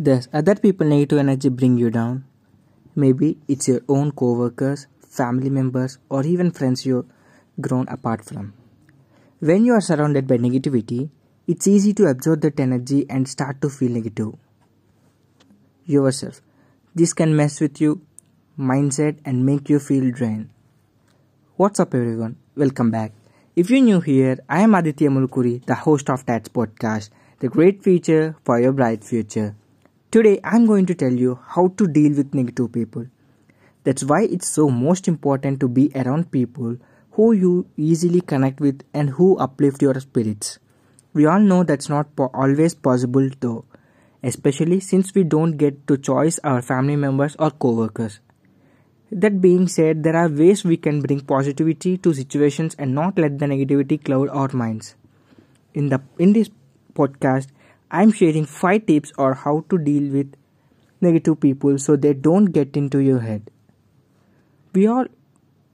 Does other people negative energy bring you down? Maybe it's your own co-workers, family members, or even friends you've grown apart from. When you are surrounded by negativity, it's easy to absorb that energy and start to feel negative. Yourself. This can mess with your mindset and make you feel drained. What's up everyone? Welcome back. If you're new here, I am Aditya Mulkuri, the host of TATS podcast, the great future for your bright future. Today I'm going to tell you how to deal with negative people. That's why it's so most important to be around people who you easily connect with and who uplift your spirits. We all know that's not po- always possible though, especially since we don't get to choose our family members or co-workers. That being said, there are ways we can bring positivity to situations and not let the negativity cloud our minds. In the in this podcast, I'm sharing 5 tips on how to deal with negative people so they don't get into your head. We all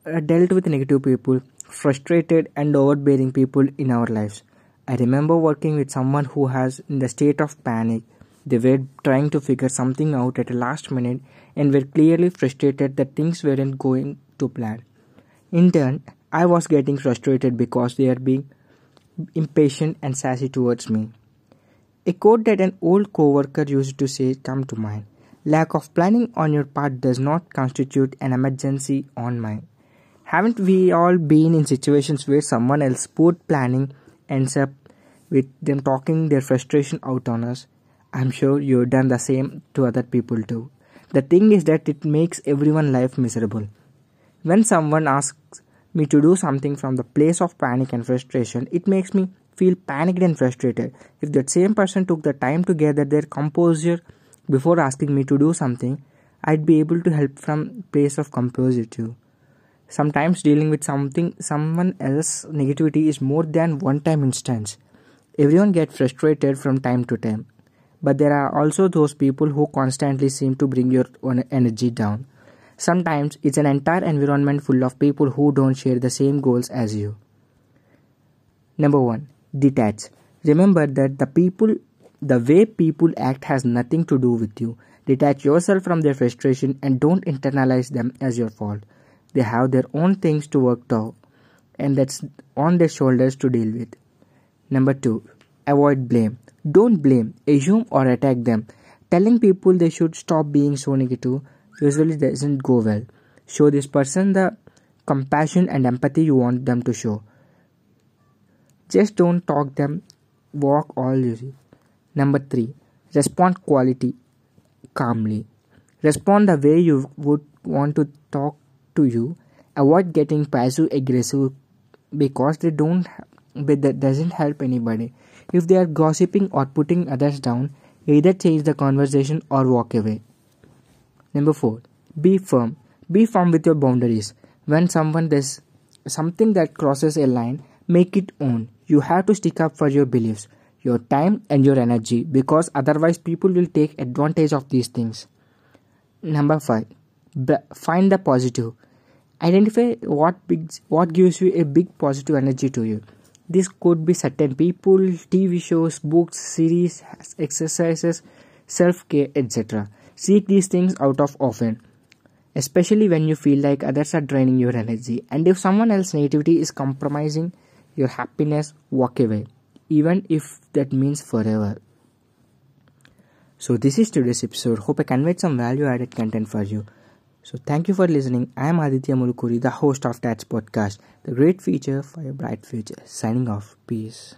uh, dealt with negative people, frustrated and overbearing people in our lives. I remember working with someone who has in the state of panic. They were trying to figure something out at the last minute and were clearly frustrated that things weren't going to plan. In turn, I was getting frustrated because they are being impatient and sassy towards me. A quote that an old coworker used to say come to mind. Lack of planning on your part does not constitute an emergency on mine. Haven't we all been in situations where someone else poor planning ends up with them talking their frustration out on us? I'm sure you've done the same to other people too. The thing is that it makes everyone life miserable. When someone asks me to do something from the place of panic and frustration, it makes me feel panicked and frustrated. If that same person took the time to gather their composure before asking me to do something, I'd be able to help from place of composure too. Sometimes dealing with something someone else negativity is more than one time instance. Everyone gets frustrated from time to time. But there are also those people who constantly seem to bring your own energy down. Sometimes it's an entire environment full of people who don't share the same goals as you. Number 1 detach. Remember that the people the way people act has nothing to do with you. Detach yourself from their frustration and don't internalize them as your fault. They have their own things to work out and that's on their shoulders to deal with. Number 2 avoid blame. Don't blame. Assume or attack them. Telling people they should stop being so negative usually doesn't go well. Show this person the compassion and empathy you want them to show just don't talk them, walk all you Number three, respond quality calmly. Respond the way you would want to talk to you. Avoid getting passive aggressive because they don't but that doesn't help anybody. If they are gossiping or putting others down, either change the conversation or walk away. Number four, be firm. Be firm with your boundaries. When someone does something that crosses a line, make it own. You have to stick up for your beliefs, your time, and your energy because otherwise, people will take advantage of these things. Number five, find the positive. Identify what big, what gives you a big positive energy to you. This could be certain people, TV shows, books, series, exercises, self care, etc. Seek these things out of often, especially when you feel like others are draining your energy. And if someone else's negativity is compromising your happiness walk away, even if that means forever. So, this is today's episode. Hope I conveyed some value added content for you. So, thank you for listening. I am Aditya Mulkuri, the host of TATS podcast, the great future for your bright future. Signing off. Peace.